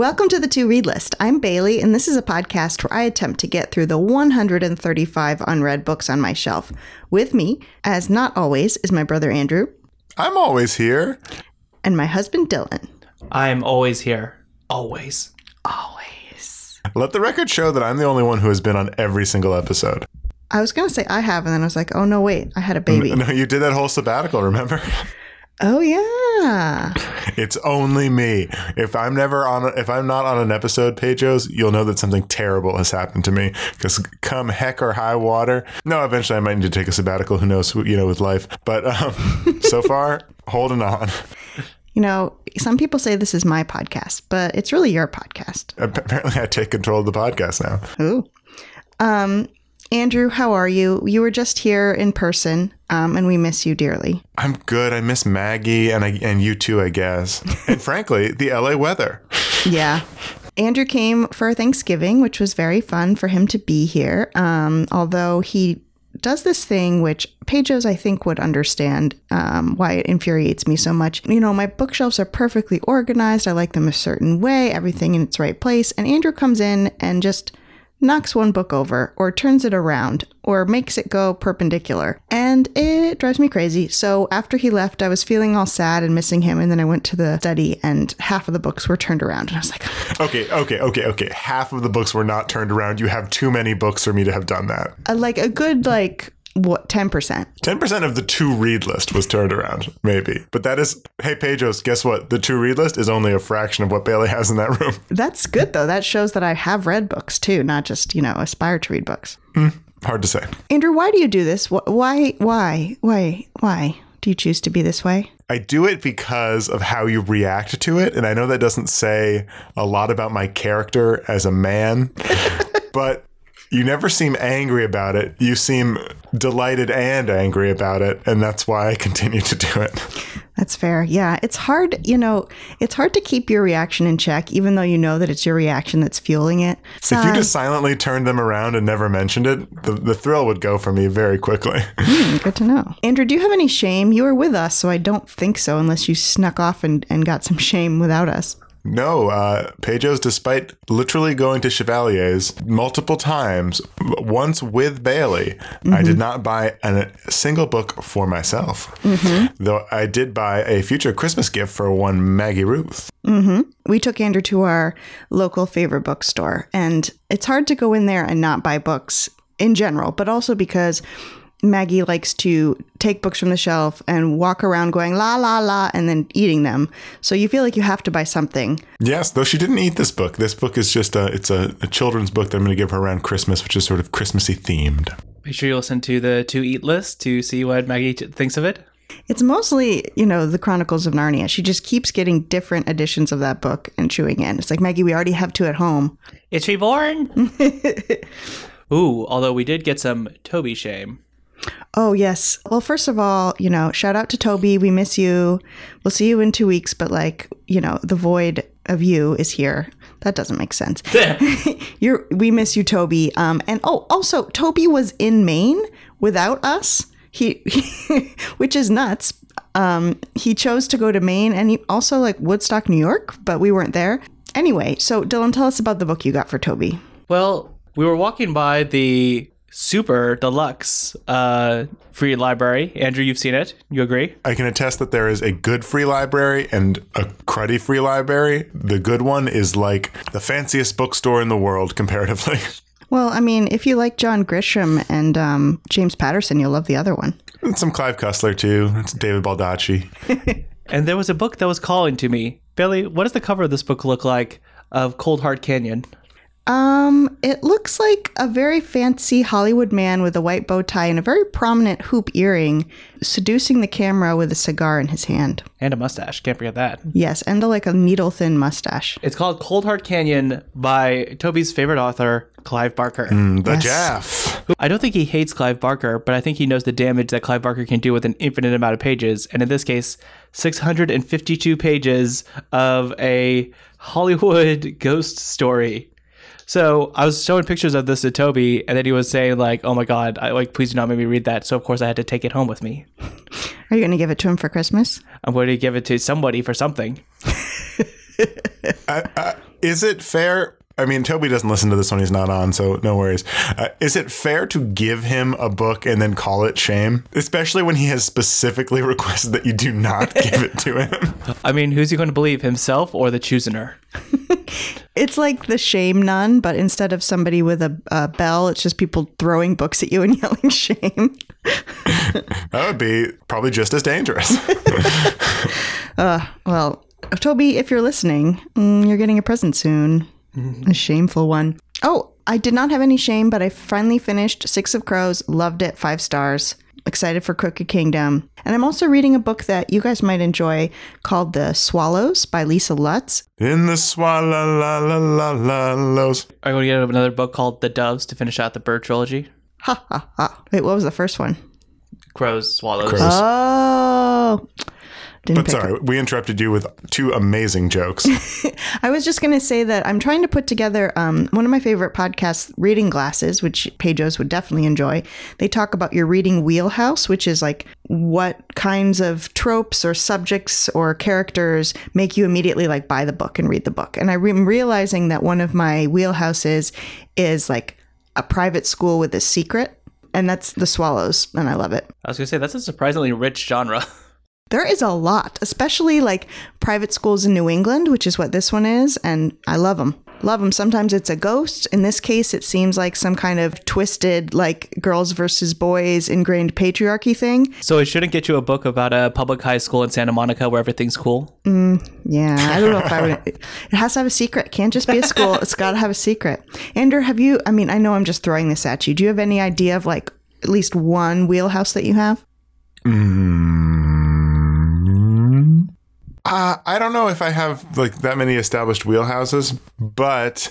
Welcome to the To Read List. I'm Bailey, and this is a podcast where I attempt to get through the 135 unread books on my shelf. With me, as not always, is my brother Andrew I'm always here. and my husband Dylan. I'm always here. Always. Always. Let the record show that I'm the only one who has been on every single episode. I was going to say I have, and then I was like, oh no, wait, I had a baby. No, you did that whole sabbatical, remember? Oh, yeah. It's only me. If I'm never on, a, if I'm not on an episode, Pejos, you'll know that something terrible has happened to me. Because come heck or high water, no, eventually I might need to take a sabbatical. Who knows? You know, with life. But um, so far, holding on. You know, some people say this is my podcast, but it's really your podcast. Apparently, I take control of the podcast now. Ooh. Um, Andrew, how are you? You were just here in person, um, and we miss you dearly. I'm good. I miss Maggie and I, and you too, I guess. And frankly, the LA weather. Yeah. Andrew came for Thanksgiving, which was very fun for him to be here. Um, although he does this thing which Pejos, I think, would understand um, why it infuriates me so much. You know, my bookshelves are perfectly organized. I like them a certain way, everything in its right place. And Andrew comes in and just knocks one book over or turns it around or makes it go perpendicular. And it drives me crazy. So after he left, I was feeling all sad and missing him. And then I went to the study and half of the books were turned around. And I was like, Okay, okay, okay, okay. Half of the books were not turned around. You have too many books for me to have done that. uh, like a good, like, what, 10%. 10% of the to read list was turned around, maybe. But that is, hey, pedros guess what? The to read list is only a fraction of what Bailey has in that room. That's good though. That shows that I have read books too, not just, you know, aspire to read books. Hmm. Hard to say. Andrew, why do you do this? Why, why, why, why do you choose to be this way? I do it because of how you react to it. And I know that doesn't say a lot about my character as a man, but you never seem angry about it. You seem delighted and angry about it. And that's why I continue to do it. That's fair. Yeah, it's hard, you know, it's hard to keep your reaction in check, even though you know that it's your reaction that's fueling it. If you just silently turned them around and never mentioned it, the, the thrill would go for me very quickly. Hmm, good to know. Andrew, do you have any shame? You were with us, so I don't think so, unless you snuck off and, and got some shame without us. No, uh, Pejos, despite literally going to Chevalier's multiple times, once with Bailey, I did mm-hmm. not buy an, a single book for myself. Mm-hmm. Though I did buy a future Christmas gift for one Maggie Ruth. Mm-hmm. We took Andrew to our local favorite bookstore, and it's hard to go in there and not buy books in general, but also because Maggie likes to take books from the shelf and walk around going la la la and then eating them. So you feel like you have to buy something. Yes, though she didn't eat this book. This book is just a it's a, a children's book that I'm going to give her around Christmas, which is sort of Christmassy themed. Make sure you listen to the to eat list to see what Maggie t- thinks of it. It's mostly, you know, the Chronicles of Narnia. She just keeps getting different editions of that book and chewing in. It's like, Maggie, we already have two at home. It's reborn. Ooh, although we did get some Toby shame. Oh, yes. Well, first of all, you know, shout out to Toby. We miss you. We'll see you in two weeks, but like, you know, the void of you is here. That doesn't make sense. You're, we miss you, Toby. Um, and oh, also, Toby was in Maine without us. He, which is nuts. Um, he chose to go to Maine and he also like Woodstock, New York, but we weren't there. Anyway, so Dylan, tell us about the book you got for Toby. Well, we were walking by the super deluxe uh, free library. Andrew, you've seen it. You agree? I can attest that there is a good free library and a cruddy free library. The good one is like the fanciest bookstore in the world comparatively. Well, I mean, if you like John Grisham and um, James Patterson, you'll love the other one. And some Clive Cussler too. It's David Baldacci. And there was a book that was calling to me. Billy, what does the cover of this book look like of Cold Heart Canyon? Um, it looks like a very fancy Hollywood man with a white bow tie and a very prominent hoop earring, seducing the camera with a cigar in his hand. And a mustache. Can't forget that. Yes, and a, like a needle thin mustache. It's called Cold Heart Canyon by Toby's favorite author, Clive Barker. The Jaff. I don't think he hates Clive Barker, but I think he knows the damage that Clive Barker can do with an infinite amount of pages. And in this case, 652 pages of a Hollywood ghost story. So I was showing pictures of this to Toby, and then he was saying like, "Oh my god, I like please do not make me read that." So of course I had to take it home with me. Are you going to give it to him for Christmas? I'm going to give it to somebody for something. Is it fair? I mean, Toby doesn't listen to this when he's not on, so no worries. Uh, is it fair to give him a book and then call it shame? Especially when he has specifically requested that you do not give it to him. I mean, who's he going to believe, himself or the choosener? It's like the shame nun, but instead of somebody with a, a bell, it's just people throwing books at you and yelling shame. That would be probably just as dangerous. Well, Toby, if you're listening, mm, you're getting a present soon. Mm-hmm. A shameful one. Oh, I did not have any shame, but I finally finished Six of Crows. Loved it. Five stars. Excited for Crooked Kingdom. And I'm also reading a book that you guys might enjoy called The Swallows by Lisa Lutz. In the swalla la la la la los. Are you going to get another book called The Doves to finish out the bird trilogy? Ha ha ha. Wait, what was the first one? Crows, swallows. Crows. Oh. Didn't But pick sorry, we interrupted you with two amazing jokes. I was just going to say that I'm trying to put together um, one of my favorite podcasts, Reading Glasses, which Pejos would definitely enjoy. They talk about your reading wheelhouse, which is like what kinds of tropes or subjects or characters make you immediately like buy the book and read the book. And I'm realizing that one of my wheelhouses is like a private school with a secret, and that's The Swallows, and I love it. I was going to say, that's a surprisingly rich genre. There is a lot, especially like private schools in New England, which is what this one is, and I love them. Love them. Sometimes it's a ghost. In this case, it seems like some kind of twisted, like girls versus boys, ingrained patriarchy thing. So it shouldn't get you a book about a public high school in Santa Monica where everything's cool. Mm, yeah, I don't know if I would. It has to have a secret. It can't just be a school. It's got to have a secret. Andrew, have you? I mean, I know I'm just throwing this at you. Do you have any idea of like at least one wheelhouse that you have? Mm. Uh, I don't know if I have like that many established wheelhouses, but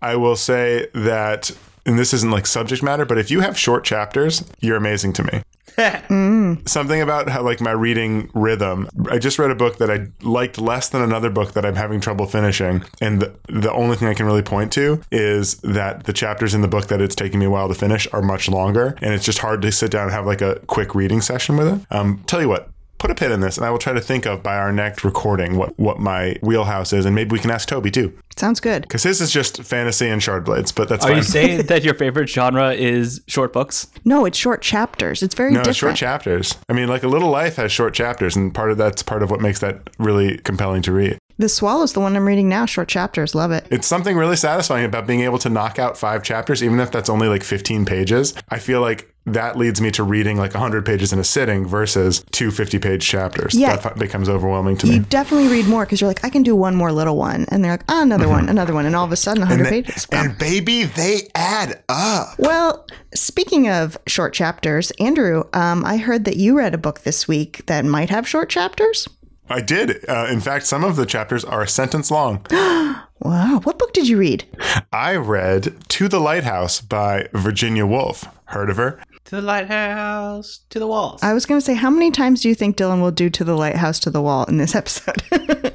I will say that, and this isn't like subject matter, but if you have short chapters, you're amazing to me. Something about how like my reading rhythm. I just read a book that I liked less than another book that I'm having trouble finishing, and the, the only thing I can really point to is that the chapters in the book that it's taking me a while to finish are much longer, and it's just hard to sit down and have like a quick reading session with it. Um, tell you what, put a pin in this, and I will try to think of by our next recording what what my wheelhouse is, and maybe we can ask Toby too, Sounds good. because his is just fantasy and shard blades. But that's Are fine. you saying that your favorite genre is short books? No, it's short chapters. It's very no, it's different. short chapters. I mean, like a little life has short chapters, and part of that's part of what makes that really compelling to read. the Swallow's the one I'm reading now. Short chapters. Love it. It's something really satisfying about being able to knock out five chapters, even if that's only like 15 pages. I feel like that leads me to reading like 100 pages in a sitting versus two 50 page chapters. Yeah. That becomes overwhelming to You me. You definitely read more because you're like, I can do one more little one, and they're like, ah, another one, another one, and all of a sudden, 100 They- pages. and baby, they add up. Well, speaking of short chapters, Andrew, um, I heard that you read a book this week that might have short chapters. I did. Uh, in fact, some of the chapters are a sentence long. Wow, what book did you read? I read To the Lighthouse by Virginia Woolf. Heard of her? To the lighthouse, to the walls. I was going to say, how many times do you think Dylan will do to the lighthouse to the wall in this episode?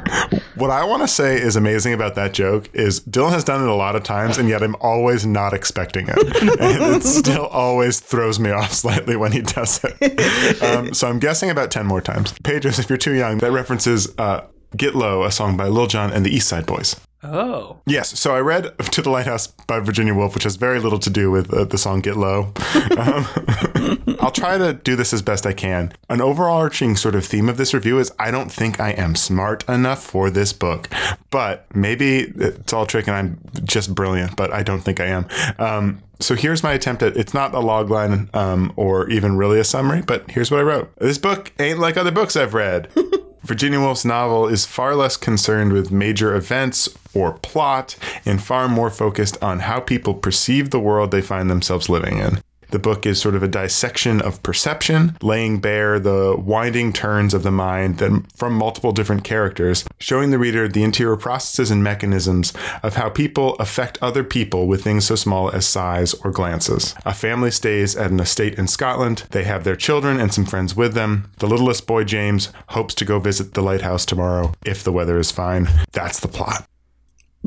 What I want to say is amazing about that joke is Dylan has done it a lot of times, and yet I'm always not expecting it. and it still always throws me off slightly when he does it. Um, so I'm guessing about 10 more times. Pages, if you're too young, that references uh, Get Low, a song by Lil Jon and the Eastside Boyz. Oh. Yes, so I read To the Lighthouse by Virginia Woolf, which has very little to do with uh, the song Get Low. Um, I'll try to do this as best I can. An overarching sort of theme of this review is I don't think I am smart enough for this book, but maybe it's all trick and I'm just brilliant, but I don't think I am. Um, so here's my attempt at it's not a log line um, or even really a summary, but here's what I wrote. This book ain't like other books I've read. Virginia Woolf's novel is far less concerned with major events or plot and far more focused on how people perceive the world they find themselves living in. The book is sort of a dissection of perception, laying bare the winding turns of the mind that, from multiple different characters, showing the reader the interior processes and mechanisms of how people affect other people with things so small as sighs or glances. A family stays at an estate in Scotland. They have their children and some friends with them. The littlest boy, James, hopes to go visit the lighthouse tomorrow if the weather is fine. That's the plot.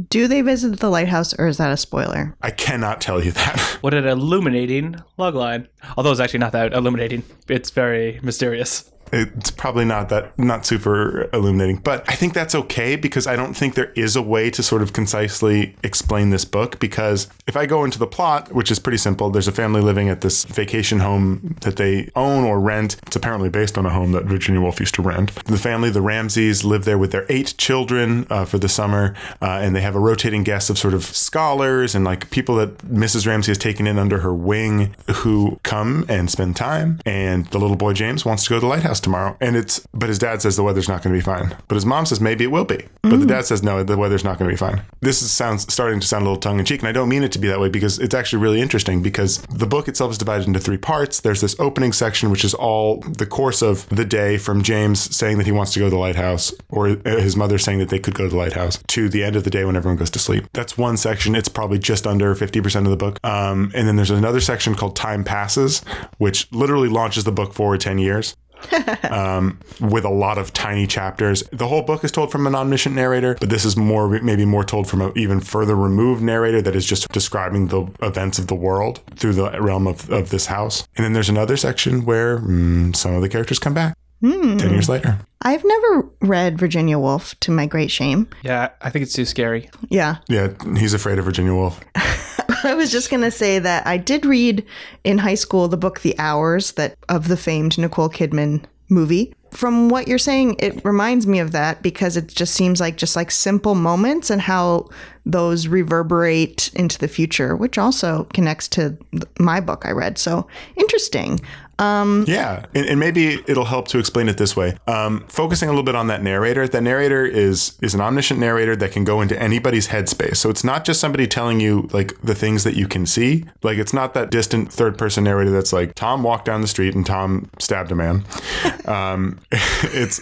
Do they visit the lighthouse, or is that a spoiler? I cannot tell you that. What an illuminating logline. Although it's actually not that illuminating. It's very mysterious. It's probably not that not super illuminating. But I think that's okay because I don't think there is a way to sort of concisely explain this book. Because if I go into the plot, which is pretty simple, there's a family living at this vacation home that they own or rent. It's apparently based on a home that Virginia Woolf used to rent. The family, the Ramsays, live there with their eight children uh, for the summer, uh, and they have a rotating guest of sort of scholars and like people that Mrs. Ramsay has taken in under her wing who come and spend time. And the little boy James wants to go to the lighthouse tomorrow, and it's but his dad says the weather's not going to be fine. But his mom says maybe it will be. But the dad says no, the weather's not going to be fine. This is, sounds starting to sound a little tongue in cheek, and I don't mean it to be that way because it's actually really interesting because the book itself is divided into three parts. There's this opening section which is all the course of the day from James saying that he wants to go to the lighthouse or his mother saying that they could go to the lighthouse to the end of the day when everyone goes to sleep. That's one section. It's probably just under 50% of the book. Um, and then there's another section called Time Passes, which literally launches the book forward 10 years. um, with a lot of tiny chapters. The whole book is told from an omniscient narrator, but this is more maybe more told from an even further removed narrator that is just describing the events of the world through the realm of, of this house. And then there's another section where mm, some of the characters come back 10 years later. I've never read Virginia Woolf to my great shame. Yeah, I think it's too scary. Yeah. Yeah, he's afraid of Virginia Woolf. I was just going to say that I did read in high school the book The Hours that of the famed Nicole Kidman movie. From what you're saying, it reminds me of that because it just seems like just like simple moments and how those reverberate into the future, which also connects to my book I read. So interesting. Yeah, and, and maybe it'll help to explain it this way. Um, focusing a little bit on that narrator, that narrator is is an omniscient narrator that can go into anybody's headspace. So it's not just somebody telling you like the things that you can see. Like it's not that distant third person narrator that's like Tom walked down the street and Tom stabbed a man. um, it's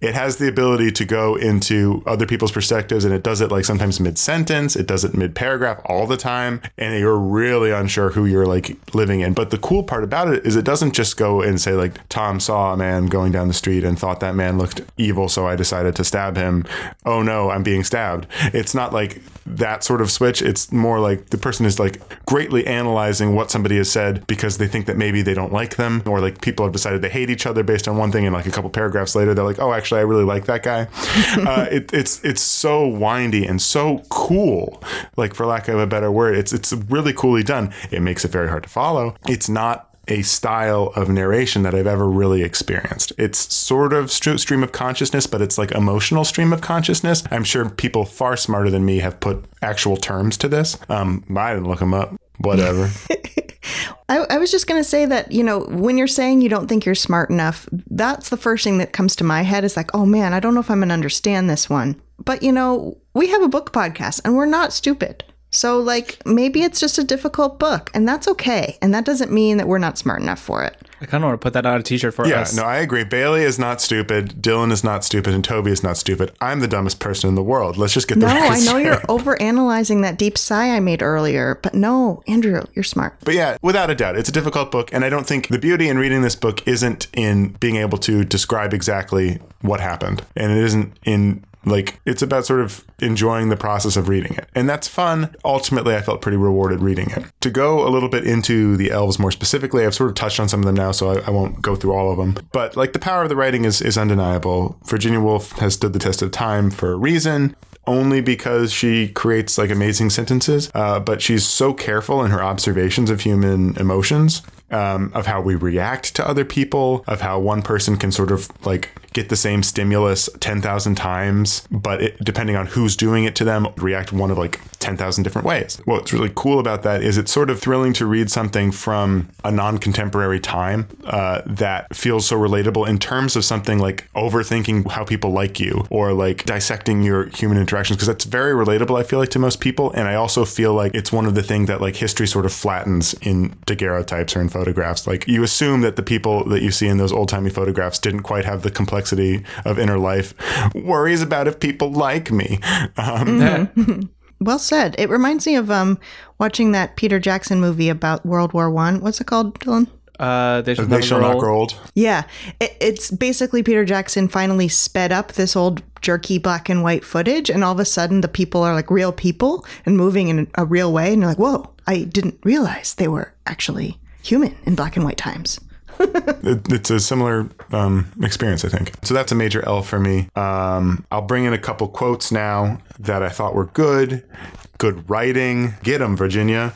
it has the ability to go into other people's perspectives, and it does it like sometimes mid sentence, it does it mid paragraph, all the time, and you're really unsure who you're like living in. But the cool part about it is it doesn't just go and say like Tom saw a man going down the street and thought that man looked evil, so I decided to stab him. Oh no, I'm being stabbed. It's not like that sort of switch. It's more like the person is like greatly analyzing what somebody has said because they think that maybe they don't like them or like people have decided they hate each other based on one thing and like a couple paragraphs later they're like oh actually I really like that guy. uh, it, it's it's so windy and so cool like for lack of a better word it's it's really coolly done. It makes it very hard to follow. It's not a style of narration that I've ever really experienced. It's sort of st- stream of consciousness, but it's like emotional stream of consciousness. I'm sure people far smarter than me have put actual terms to this. Um, I didn't look them up. Whatever. I, I was just going to say that, you know, when you're saying you don't think you're smart enough, that's the first thing that comes to my head is like, oh man, I don't know if I'm going to understand this one. But, you know, we have a book podcast and we're not stupid. So, like, maybe it's just a difficult book, and that's okay. And that doesn't mean that we're not smart enough for it. I kind of want to put that on a t-shirt for Yeah, us. Yeah, no, I agree. Bailey is not stupid. Dylan is not stupid, and Toby is not stupid. I'm the dumbest person in the world. Let's just get the No, I know you're overanalyzing that deep sigh I made earlier, but no, Andrew, you're smart. But yeah, without a doubt, it's a difficult book, and I don't think the beauty in reading this book isn't in being able to describe exactly what happened, and it isn't in like it's about sort of enjoying the process of reading it, and that's fun. Ultimately, I felt pretty rewarded reading it. To go a little bit into the elves more specifically, I've sort of touched on some of them now, so I, I won't go through all of them. But like the power of the writing is is undeniable. Virginia Woolf has stood the test of time for a reason only because she creates like amazing sentences, uh, but she's so careful in her observations of human emotions, um, of how we react to other people, of how one person can sort of like get the same stimulus 10,000 times, but it, depending on who's doing it to them, react one of like 10,000 different ways. What's really cool about that is it's sort of thrilling to read something from a non contemporary time uh, that feels so relatable in terms of something like overthinking how people like you or like dissecting your human interactions, because that's very relatable, I feel like, to most people. And I also feel like it's one of the things that like history sort of flattens in daguerreotypes or in photographs. Like you assume that the people that you see in those old timey photographs didn't quite have the complexity of inner life worries about if people like me. Um, Well said. It reminds me of um watching that Peter Jackson movie about World War One. What's it called, Dylan? Uh, they, they shall not grow old. Yeah, it, it's basically Peter Jackson finally sped up this old jerky black and white footage, and all of a sudden the people are like real people and moving in a real way, and you're like, whoa, I didn't realize they were actually human in black and white times. it, it's a similar um, experience, I think. So that's a major L for me. Um, I'll bring in a couple quotes now that I thought were good. Good writing. Get them, Virginia.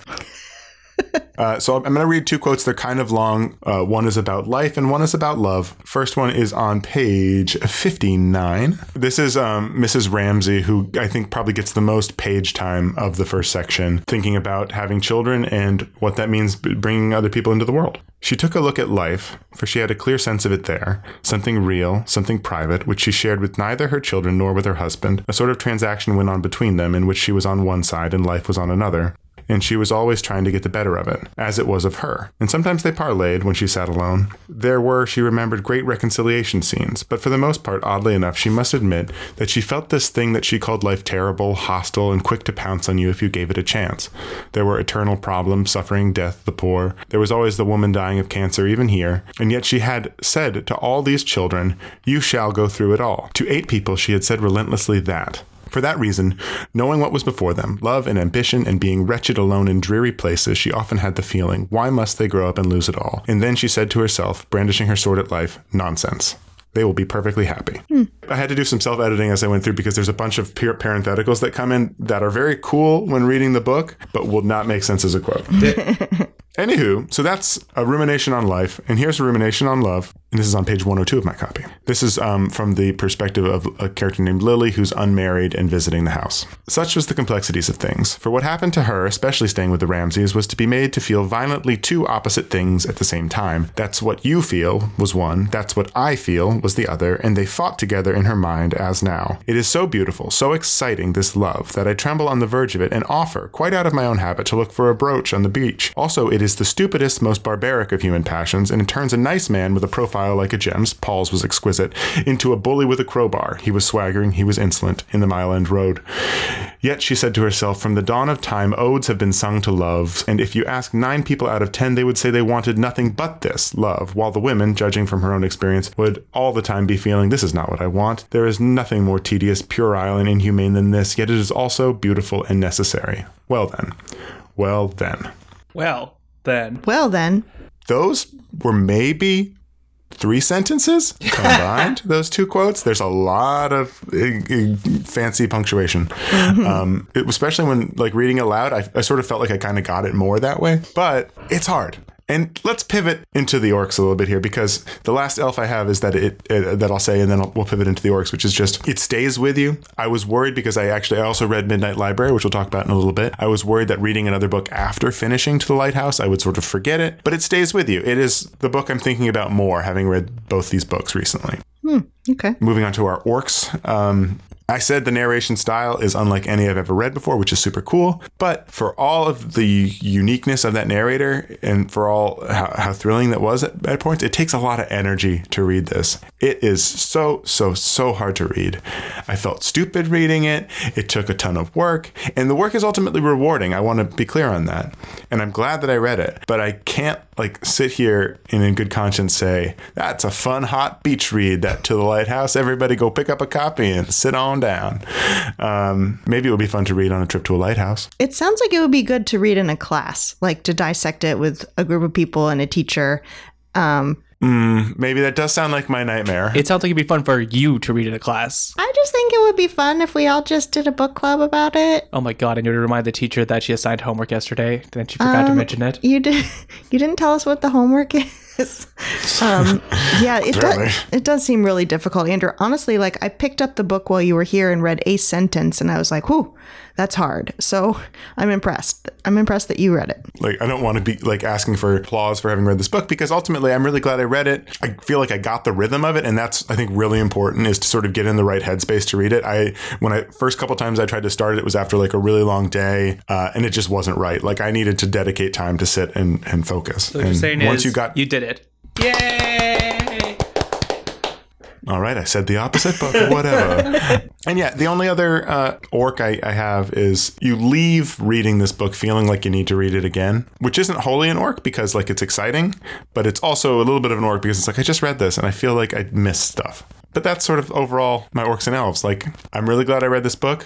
Uh, so I'm going to read two quotes. They're kind of long. Uh, one is about life and one is about love. First one is on page 59. This is um, Mrs. Ramsay, who I think probably gets the most page time of the first section, thinking about having children and what that means bringing other people into the world. She took a look at life, for she had a clear sense of it there, something real, something private, which she shared with neither her children nor with her husband. A sort of transaction went on between them in which she was on one side and life was on another and she was always trying to get the better of it, as it was of her. And sometimes they parleyed when she sat alone. There were, she remembered, great reconciliation scenes, but for the most part, oddly enough, she must admit that she felt this thing that she called life terrible, hostile, and quick to pounce on you if you gave it a chance. There were eternal problems, suffering, death, the poor. There was always the woman dying of cancer, even here. And yet she had said to all these children, You shall go through it all. To eight people, she had said relentlessly that. For that reason, knowing what was before them, love and ambition, and being wretched alone in dreary places, she often had the feeling, why must they grow up and lose it all? And then she said to herself, brandishing her sword at life, nonsense they will be perfectly happy. Hmm. I had to do some self editing as I went through because there's a bunch of parentheticals that come in that are very cool when reading the book, but will not make sense as a quote. Anywho, so that's a rumination on life, and here's a rumination on love, and this is on page 102 of my copy. This is um, from the perspective of a character named Lily who's unmarried and visiting the house. Such was the complexities of things, for what happened to her, especially staying with the Ramsays, was to be made to feel violently two opposite things at the same time. That's what you feel was one, that's what I feel was the other, and they fought together in her mind as now. It is so beautiful, so exciting, this love, that I tremble on the verge of it and offer, quite out of my own habit, to look for a brooch on the beach. Also, it is the stupidest, most barbaric of human passions, and it turns a nice man with a profile like a gem's, Paul's was exquisite, into a bully with a crowbar. He was swaggering, he was insolent, in the Mile End Road. Yet, she said to herself, from the dawn of time, odes have been sung to love, and if you ask nine people out of ten, they would say they wanted nothing but this, love, while the women, judging from her own experience, would all the time be feeling, this is not what I want. There is nothing more tedious, puerile, and inhumane than this, yet it is also beautiful and necessary. Well then. Well then. Well, then. Well, then. Those were maybe three sentences combined those two quotes there's a lot of uh, fancy punctuation mm-hmm. um, it, especially when like reading it loud I, I sort of felt like i kind of got it more that way but it's hard and let's pivot into the orcs a little bit here because the last elf I have is that it, it that I'll say, and then I'll, we'll pivot into the orcs, which is just it stays with you. I was worried because I actually I also read Midnight Library, which we'll talk about in a little bit. I was worried that reading another book after finishing To the Lighthouse, I would sort of forget it, but it stays with you. It is the book I'm thinking about more, having read both these books recently. Hmm, okay. Moving on to our orcs. Um, I said the narration style is unlike any I've ever read before, which is super cool. But for all of the uniqueness of that narrator and for all how, how thrilling that was at, at, points, it takes a lot of energy to read this. It is so, so, so hard to read. I felt stupid reading it. It took a ton of work, and the work is ultimately rewarding. I want to be clear on that. And I'm glad that I read it, but I can't like sit here and in good conscience say, that's a fun, hot beach read that to the lighthouse. Everybody go pick up a copy and sit on down. Um, maybe it would be fun to read on a trip to a lighthouse. It sounds like it would be good to read in a class, like to dissect it with a group of people and a teacher. Um, Mm, maybe that does sound like my nightmare. It sounds like it'd be fun for you to read in a class. I just think it would be fun if we all just did a book club about it. Oh my god! I need to remind the teacher that she assigned homework yesterday. Then she forgot um, to mention it. You did. You didn't tell us what the homework is. Um, yeah, it does. It does seem really difficult, Andrew. Honestly, like I picked up the book while you were here and read a sentence, and I was like, "Whoo, that's hard." So I'm impressed. I'm impressed that you read it. Like I don't want to be like asking for applause for having read this book because ultimately I'm really glad I read it. I feel like I got the rhythm of it, and that's I think really important is to sort of get in the right headspace to read it. I when I first couple times I tried to start it, it was after like a really long day, uh, and it just wasn't right. Like I needed to dedicate time to sit and and focus. So what and you're saying once is you got you did it. Yay! All right, I said the opposite, but whatever. and yeah, the only other uh, orc I, I, have is you leave reading this book feeling like you need to read it again, which isn't wholly an orc because like it's exciting, but it's also a little bit of an orc because it's like I just read this and I feel like I missed stuff. But that's sort of overall my orcs and elves. Like I'm really glad I read this book.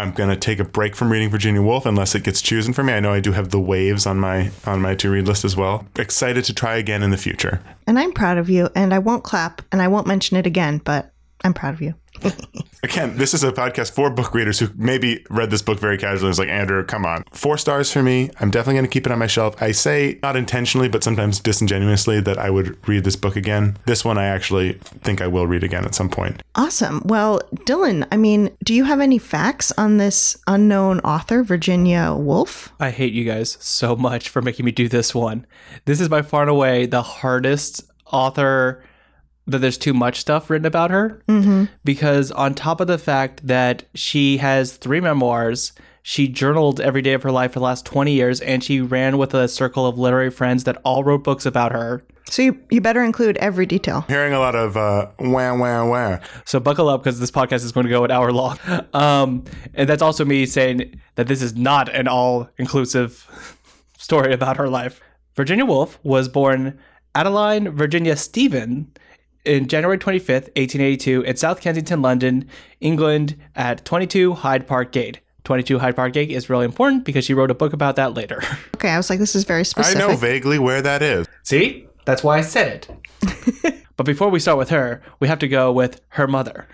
I'm gonna take a break from reading Virginia Woolf unless it gets chosen for me. I know I do have The Waves on my on my to read list as well. Excited to try again in the future. And I'm proud of you, and I won't clap, and I won't mention it again, but I'm proud of you. Again, this is a podcast for book readers who maybe read this book very casually. It's like, Andrew, come on. Four stars for me. I'm definitely going to keep it on my shelf. I say, not intentionally, but sometimes disingenuously, that I would read this book again. This one I actually think I will read again at some point. Awesome. Well, Dylan, I mean, do you have any facts on this unknown author, Virginia Woolf? I hate you guys so much for making me do this one. This is by far and away the hardest author that there's too much stuff written about her. Mm-hmm. Because on top of the fact that she has three memoirs, she journaled every day of her life for the last 20 years, and she ran with a circle of literary friends that all wrote books about her. So you, you better include every detail. Hearing a lot of uh, wah, wah, wah. So buckle up because this podcast is going to go an hour long. Um, and that's also me saying that this is not an all inclusive story about her life. Virginia Woolf was born Adeline Virginia Stephen in January 25th, 1882, in South Kensington, London, England, at 22 Hyde Park Gate. 22 Hyde Park Gate is really important because she wrote a book about that later. Okay, I was like, this is very specific. I know vaguely where that is. See? That's why I said it. but before we start with her, we have to go with her mother.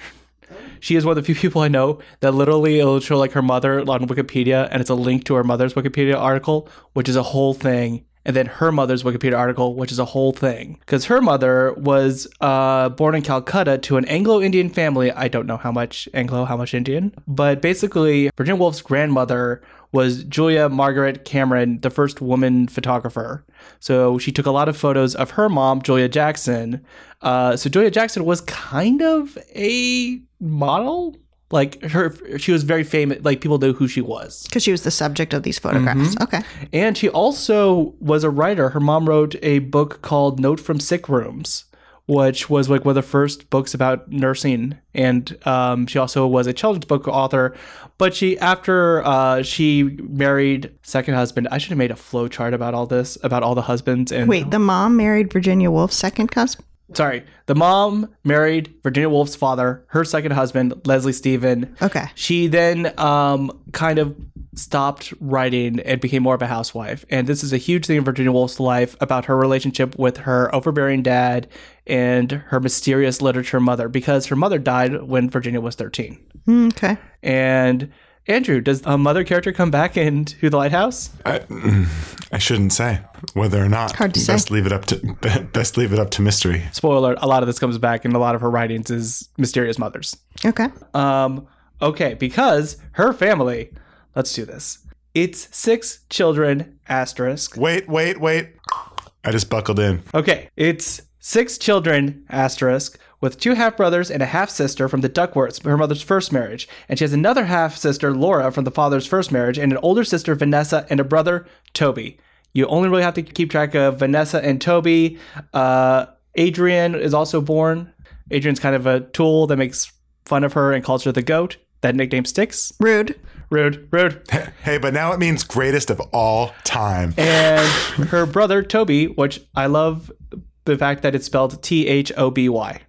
She is one of the few people I know that literally it'll show like her mother on Wikipedia and it's a link to her mother's Wikipedia article, which is a whole thing. And then her mother's Wikipedia article, which is a whole thing. Because her mother was uh, born in Calcutta to an Anglo Indian family. I don't know how much Anglo, how much Indian. But basically, Virginia Woolf's grandmother was Julia Margaret Cameron, the first woman photographer. So she took a lot of photos of her mom, Julia Jackson. Uh, so Julia Jackson was kind of a model. Like her, she was very famous. Like people knew who she was. Because she was the subject of these photographs. Okay. And she also was a writer. Her mom wrote a book called Note from Sick Rooms, which was like one of the first books about nursing. And um, she also was a children's book author. But she, after uh, she married second husband, I should have made a flow chart about all this, about all the husbands. And Wait, the mom married Virginia Woolf's second cousin? Sorry, the mom married Virginia Woolf's father, her second husband, Leslie Stephen. Okay. She then um, kind of stopped writing and became more of a housewife. And this is a huge thing in Virginia Woolf's life about her relationship with her overbearing dad and her mysterious literature mother because her mother died when Virginia was 13. Mm, Okay. And Andrew, does a mother character come back into the lighthouse? I, I shouldn't say whether or not. Hard to say. best leave it up to best leave it up to mystery. Spoiler, a lot of this comes back in a lot of her writings is mysterious mothers. Okay. Um, okay, because her family, let's do this. It's six children, asterisk. Wait, wait, wait. I just buckled in. Okay, it's six children, asterisk, with two half brothers and a half sister from the Duckworths, her mother's first marriage. And she has another half sister, Laura, from the father's first marriage, and an older sister, Vanessa, and a brother, Toby. You only really have to keep track of Vanessa and Toby. Uh, Adrian is also born. Adrian's kind of a tool that makes fun of her and calls her the goat. That nickname sticks. Rude. Rude, rude. Hey, but now it means greatest of all time. and her brother Toby, which I love the fact that it's spelled T H O B Y.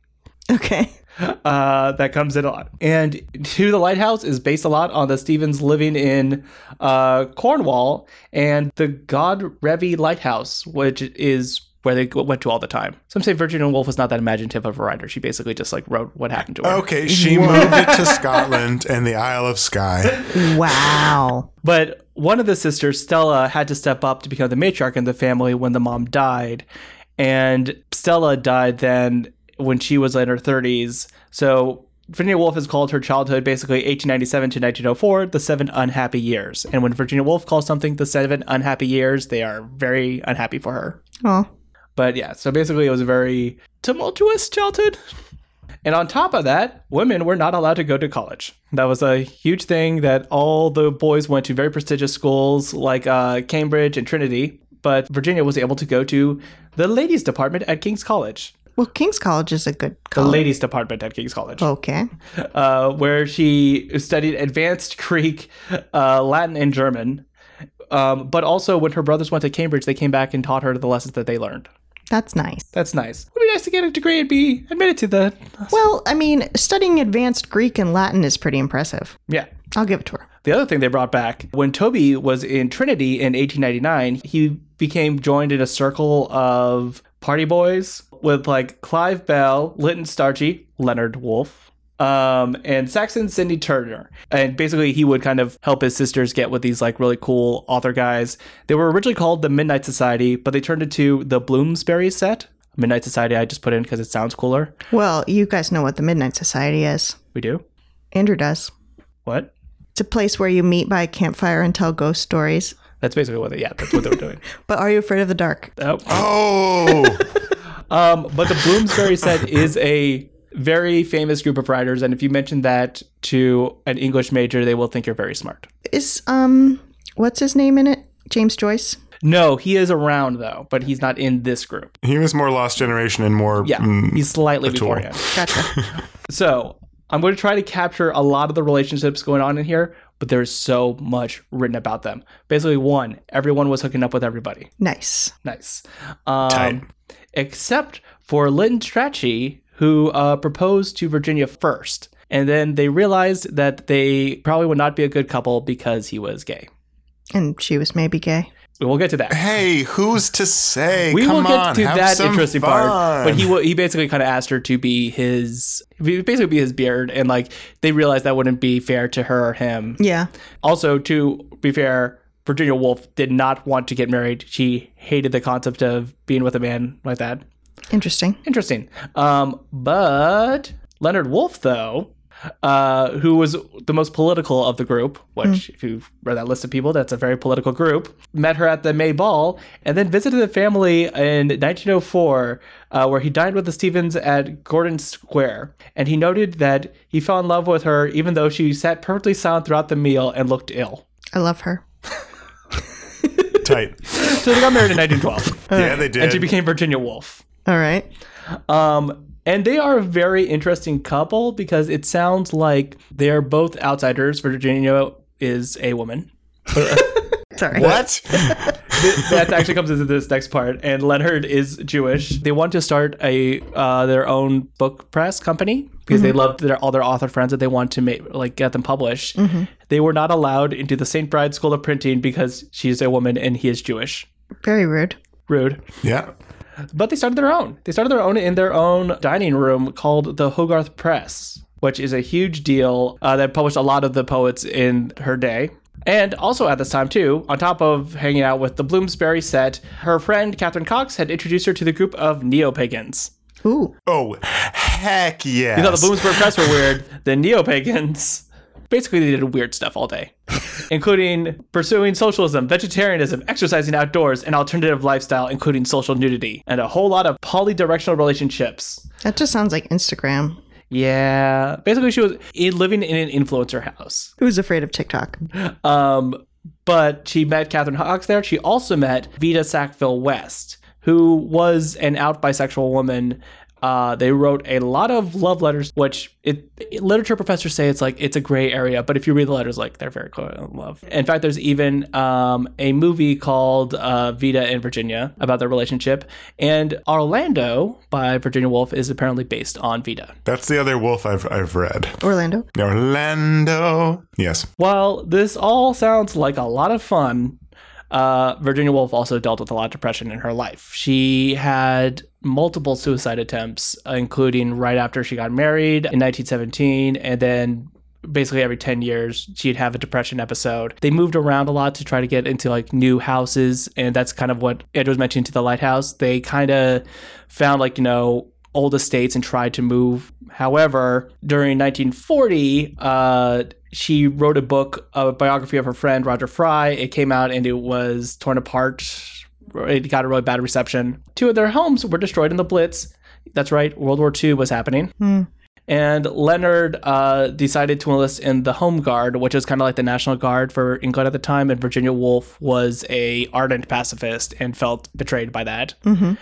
Okay. Uh, that comes in a lot. And To the Lighthouse is based a lot on the Stephens living in uh, Cornwall and the God Revi Lighthouse, which is where they went to all the time. Some say Virginia Woolf was not that imaginative of a writer. She basically just like wrote what happened to her. Okay, she moved it to Scotland and the Isle of Skye. Wow. But one of the sisters, Stella, had to step up to become the matriarch in the family when the mom died. And Stella died then when she was in her 30s. So Virginia Woolf has called her childhood basically 1897 to 1904 the seven unhappy years. And when Virginia Woolf calls something the seven unhappy years, they are very unhappy for her. Oh. But yeah, so basically it was a very tumultuous childhood. And on top of that, women were not allowed to go to college. That was a huge thing that all the boys went to very prestigious schools like uh, Cambridge and Trinity. But Virginia was able to go to the ladies' department at King's College. Well, King's College is a good The ladies' department at King's College, Okay. uh, where she studied advanced Greek, uh, Latin, and German. Um, but also, when her brothers went to Cambridge, they came back and taught her the lessons that they learned. That's nice. That's nice. It would be nice to get a degree and be admitted to the. Well, I mean, studying advanced Greek and Latin is pretty impressive. Yeah. I'll give it to her. The other thing they brought back when Toby was in Trinity in 1899, he became joined in a circle of party boys with like Clive Bell, Lytton Strachey, Leonard Woolf, um, and Saxon Sydney-Turner. And basically, he would kind of help his sisters get with these like really cool author guys. They were originally called the Midnight Society, but they turned into the Bloomsbury set. Midnight Society, I just put in because it sounds cooler. Well, you guys know what the Midnight Society is. We do? Andrew does. What? It's a place where you meet by a campfire and tell ghost stories. That's basically what they, yeah, that's what they were doing. But are you afraid of the dark? Oh. Oh, Um, but the Bloomsbury set is a very famous group of writers, and if you mention that to an English major, they will think you're very smart. Is um what's his name in it? James Joyce? No, he is around though, but he's not in this group. he was more Lost Generation and more. Yeah, mm, he's slightly tool. beforehand. Gotcha. So I'm going to try to capture a lot of the relationships going on in here, but there's so much written about them. Basically, one, everyone was hooking up with everybody. nice. Nice. Um, Tight. Except for Lytton Strachey, who uh, proposed to Virginia first. And then they realized that they probably would not be a good couple because he was gay. And she was maybe gay. We'll get to that. Hey, who's to say? We Come will get on, to that interesting fun. part. But he he basically kind of asked her to be his, basically be his beard, and like they realized that wouldn't be fair to her or him. Yeah. Also, to be fair, Virginia Woolf did not want to get married. She hated the concept of being with a man like that. Interesting. Interesting. Um, but Leonard Wolf, though, uh, who was the most political of the group, which, if you've read that list of people, that's a very political group, met her at the May Ball and then visited the family in 1904, uh, where he dined with the Stephens at Gordon Square. And he noted that he fell in love with her even though she sat perfectly silent throughout the meal and looked ill. I love her. Tight. So they got married in 1912, Yeah, they did. and she became Virginia Woolf. All right. Um, and they are a very interesting couple because it sounds like they're both outsiders. Virginia is a woman. Sorry. what? that actually comes into this next part. And Leonard is Jewish. They want to start a uh, their own book press company because they loved their all their author friends that they want to make like get them published. They were not allowed into the St. Bride School of Printing because she's a woman and he is Jewish. Very rude. Rude. Yeah. But they started their own. They started their own in their own dining room called the Hogarth Press, which is a huge deal uh, that published a lot of the poets in her day. And also at this time, too, on top of hanging out with the Bloomsbury set, her friend Catherine Cox had introduced her to the group of neo pagans. Ooh. Oh, heck yeah! You thought the Bloomsbury Press were weird. The neo pagans basically they did weird stuff all day, including pursuing socialism, vegetarianism, exercising outdoors, and alternative lifestyle, including social nudity, and a whole lot of polydirectional relationships. That just sounds like Instagram. Yeah, basically she was in, living in an influencer house. Who's afraid of TikTok? Um, but she met Catherine Hawks there. She also met Vita Sackville West, who was an out bisexual woman. Uh, they wrote a lot of love letters, which it, literature professors say it's like it's a gray area, but if you read the letters, like they're very clear in love. In fact, there's even um, a movie called uh, Vita and Virginia about their relationship, and Orlando by Virginia Woolf is apparently based on Vita. That's the other Woolf I've, I've read. Orlando. Orlando. Yes. While this all sounds like a lot of fun, uh, Virginia Woolf also dealt with a lot of depression in her life. She had multiple suicide attempts, including right after she got married in 1917, and then basically every 10 years she'd have a depression episode. They moved around a lot to try to get into like new houses, and that's kind of what Ed was mentioning to the lighthouse. They kind of found like, you know, old estates and tried to move. However, during 1940, uh, she wrote a book, a biography of her friend Roger Fry. It came out and it was torn apart. It got a really bad reception. Two of their homes were destroyed in the Blitz. That's right, World War II was happening. Hmm. And Leonard uh, decided to enlist in the Home Guard, which was kind of like the National Guard for England at the time. And Virginia Woolf was a ardent pacifist and felt betrayed by that.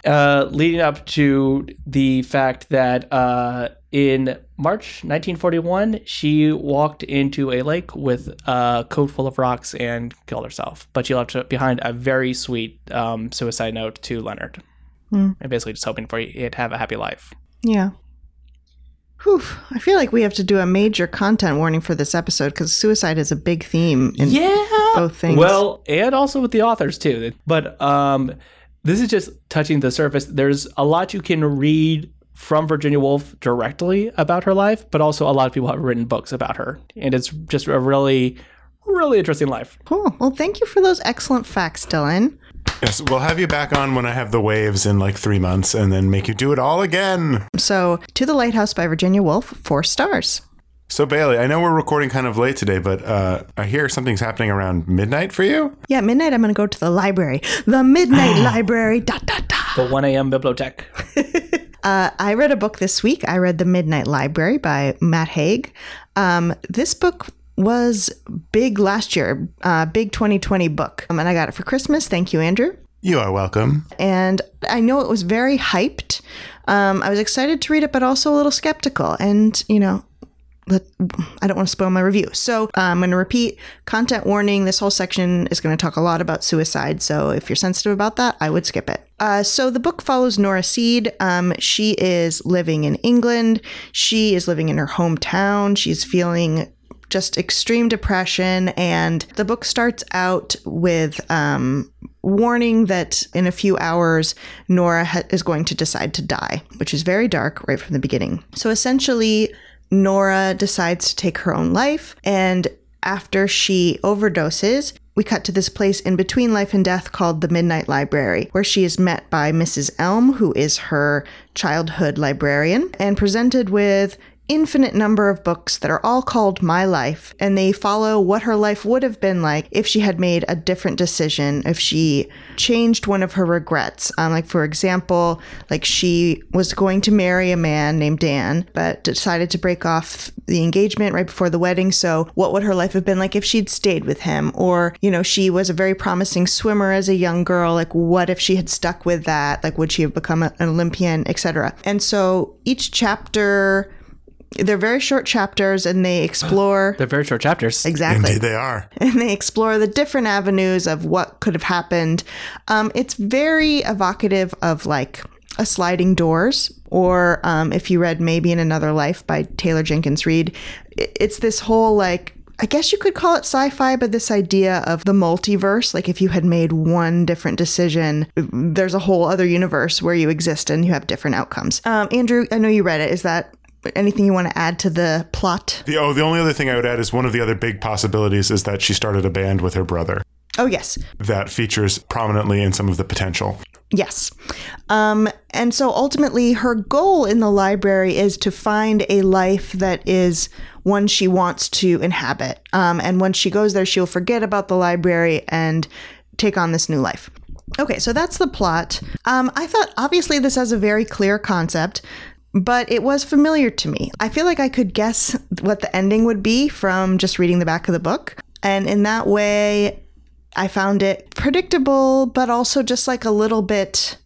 Uh, leading up to the fact that uh, in March 1941, she walked into a lake with a coat full of rocks and killed herself. But she left behind a very sweet um, suicide note to Leonard. And basically just hoping for it to have a happy life. Yeah. Whew, I feel like we have to do a major content warning for this episode because suicide is a big theme in Yeah. both things. Well, and also with the authors too. But um, this is just touching the surface. There's a lot you can read from Virginia Woolf directly about her life, but also a lot of people have written books about her, and it's just a really, really interesting life. cool. Well, thank you for those excellent facts, Dylan. Yes, we'll have you back on when I have the waves in like three months and then make you do it all again. So, To the Lighthouse by Virginia Woolf, four stars. So, Bailey, I know we're recording kind of late today, but uh, I hear something's happening around midnight for you. Yeah, midnight, I'm going to go to the library. The Midnight Library. Dot, dot, dot. The 1 a.m. bibliotech. Uh, I read a book this week. I read The Midnight Library by Matt Haig. Um, this book was big last year, uh, big 2020 book. Um, and I got it for Christmas. Thank you, Andrew. You are welcome. And I know it was very hyped. Um, I was excited to read it, but also a little skeptical. And, you know, I don't want to spoil my review. So uh, I'm going to repeat content warning. This whole section is going to talk a lot about suicide. So if you're sensitive about that, I would skip it. Uh, so the book follows Nora Seed. Um, she is living in England. She is living in her hometown. She's feeling just extreme depression. And the book starts out with um, warning that in a few hours, Nora ha- is going to decide to die, which is very dark right from the beginning. So essentially, Nora decides to take her own life. And after she overdoses, we cut to this place in between life and death called the Midnight Library, where she is met by Mrs. Elm, who is her childhood librarian, and presented with infinite number of books that are all called My Life, and they follow what her life would have been like if she had made a different decision, if she changed one of her regrets. Um, like, for example, like she was going to marry a man named Dan, but decided to break off the engagement right before the wedding. So, what would her life have been like if she'd stayed with him? Or, you know, she was a very promising swimmer as a young girl. Like, what if she had stuck with that? Like, would she have become an Olympian, etc.? And so each chapter they're very short chapters and they explore They're very short chapters. exactly Indeed, they are. and they explore the different avenues of what could have happened um, it's very evocative of like a sliding doors or um, if you read maybe in another life by taylor jenkins reid it's this whole like I guess you could call it sci fi, but this idea of the multiverse, like if you had made one different decision, there's a whole other universe where you exist and you have different outcomes. Um, Andrew, I know you read it. Is that anything you want to add to the plot? The, oh, the only other thing I would add is one of the other big possibilities is that she started a band with her brother Oh, yes. that features prominently in some of the potential. Yes. Um, and so ultimately, her goal in the library is to find a life that is one she wants to inhabit. Um, and when she goes there, she'll forget about the library and take on this new life. Okay, so that's the plot. Um, I thought obviously this has a very clear concept, but it was familiar to me. I feel like I could guess what the ending would be from just reading the back of the book. And in that way, I found it predictable, but also just like a little bit.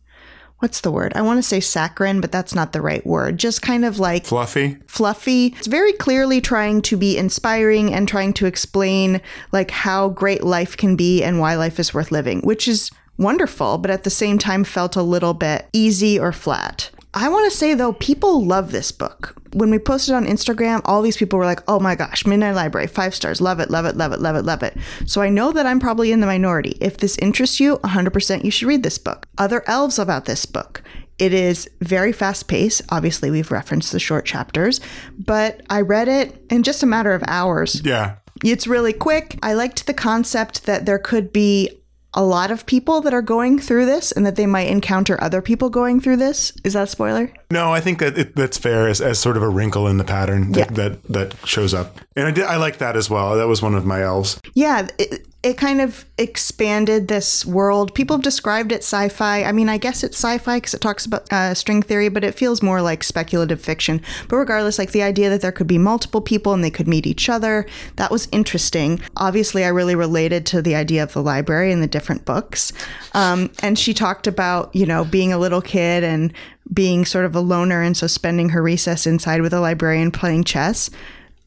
What's the word? I want to say saccharine, but that's not the right word. Just kind of like Fluffy. fluffy. It's very clearly trying to be inspiring and trying to explain like how great life can be and why life is worth living, which is wonderful, but at the same time felt a little bit easy or flat. I want to say though, people love this book. When we posted on Instagram, all these people were like, oh my gosh, Midnight Library, five stars, love it, love it, love it, love it, love it. So I know that I'm probably in the minority. If this interests you, 100% you should read this book. Other elves about this book. It is very fast paced. Obviously, we've referenced the short chapters, but I read it in just a matter of hours. Yeah. It's really quick. I liked the concept that there could be a lot of people that are going through this and that they might encounter other people going through this. Is that a spoiler? No, I think that it, that's fair as, as sort of a wrinkle in the pattern that, Yeah. that that shows up, and I did I like that as well. That was one of my elves. Yeah, it, it kind of expanded this world. People have described it sci fi. I mean, I guess it's sci fi because it talks about uh, string theory, but it feels more like speculative fiction. But regardless, like the idea that there could be multiple people and they could meet each other, that was interesting. Obviously, I really related to the idea of the library and the different books. Um, and she talked about, you know, being a little kid and being sort of a loner and so spending her recess inside with a librarian playing chess.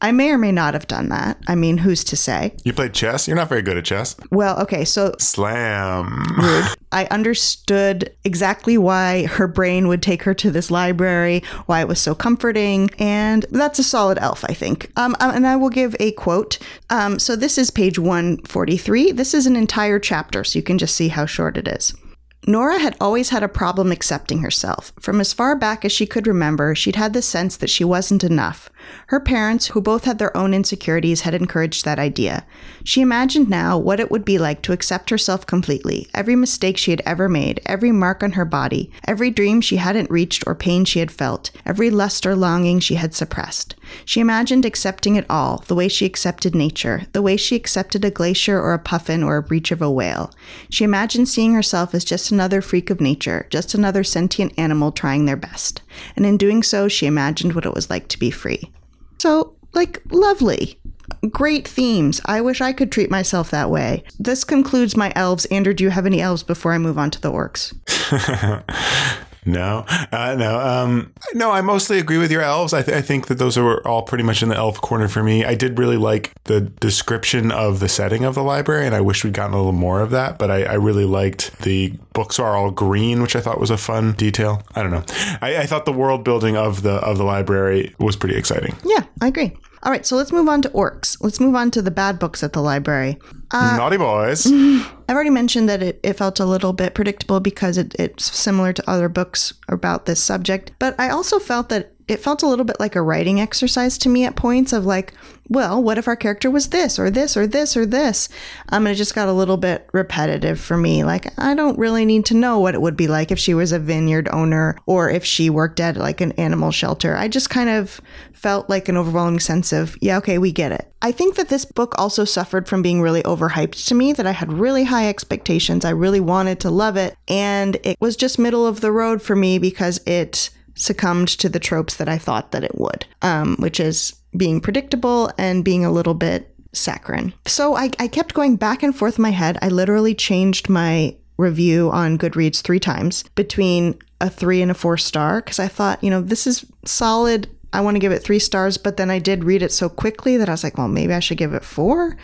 I may or may not have done that. I mean, who's to say? You played chess? You're not very good at chess. Well, okay, so Slam. Rude. I understood exactly why her brain would take her to this library, why it was so comforting, and that's a solid elf, I think. Um, um, and I will give a quote. Um, so this is page 143. This is an entire chapter, so you can just see how short it is. Nora had always had a problem accepting herself. From as far back as she could remember, she'd had the sense that she wasn't enough. Her parents, who both had their own insecurities, had encouraged that idea. She imagined now what it would be like to accept herself completely, every mistake she had ever made, every mark on her body, every dream she hadn't reached or pain she had felt, every lust or longing she had suppressed. She imagined accepting it all, the way she accepted nature, the way she accepted a glacier or a puffin or a breach of a whale. She imagined seeing herself as just another freak of nature, just another sentient animal trying their best. And in doing so, she imagined what it was like to be free. So, like, lovely. Great themes. I wish I could treat myself that way. This concludes my elves. Andrew, do you have any elves before I move on to the orcs? No, uh, no, um, no. I mostly agree with your elves. I, th- I think that those are all pretty much in the elf corner for me. I did really like the description of the setting of the library, and I wish we'd gotten a little more of that. But I, I really liked the books are all green, which I thought was a fun detail. I don't know. I, I thought the world building of the of the library was pretty exciting. Yeah, I agree. All right, so let's move on to orcs. Let's move on to the bad books at the library. Uh, Naughty boys. I've already mentioned that it, it felt a little bit predictable because it, it's similar to other books about this subject, but I also felt that it felt a little bit like a writing exercise to me at points of like, well, what if our character was this or this or this or this? Um, and it just got a little bit repetitive for me. Like, I don't really need to know what it would be like if she was a vineyard owner or if she worked at like an animal shelter. I just kind of felt like an overwhelming sense of, yeah, okay, we get it. I think that this book also suffered from being really overhyped to me, that I had really high expectations. I really wanted to love it. And it was just middle of the road for me because it succumbed to the tropes that I thought that it would, um, which is being predictable and being a little bit saccharine. So I, I kept going back and forth in my head. I literally changed my review on Goodreads three times between a three and a four star because I thought, you know, this is solid. I want to give it three stars, but then I did read it so quickly that I was like, well, maybe I should give it four.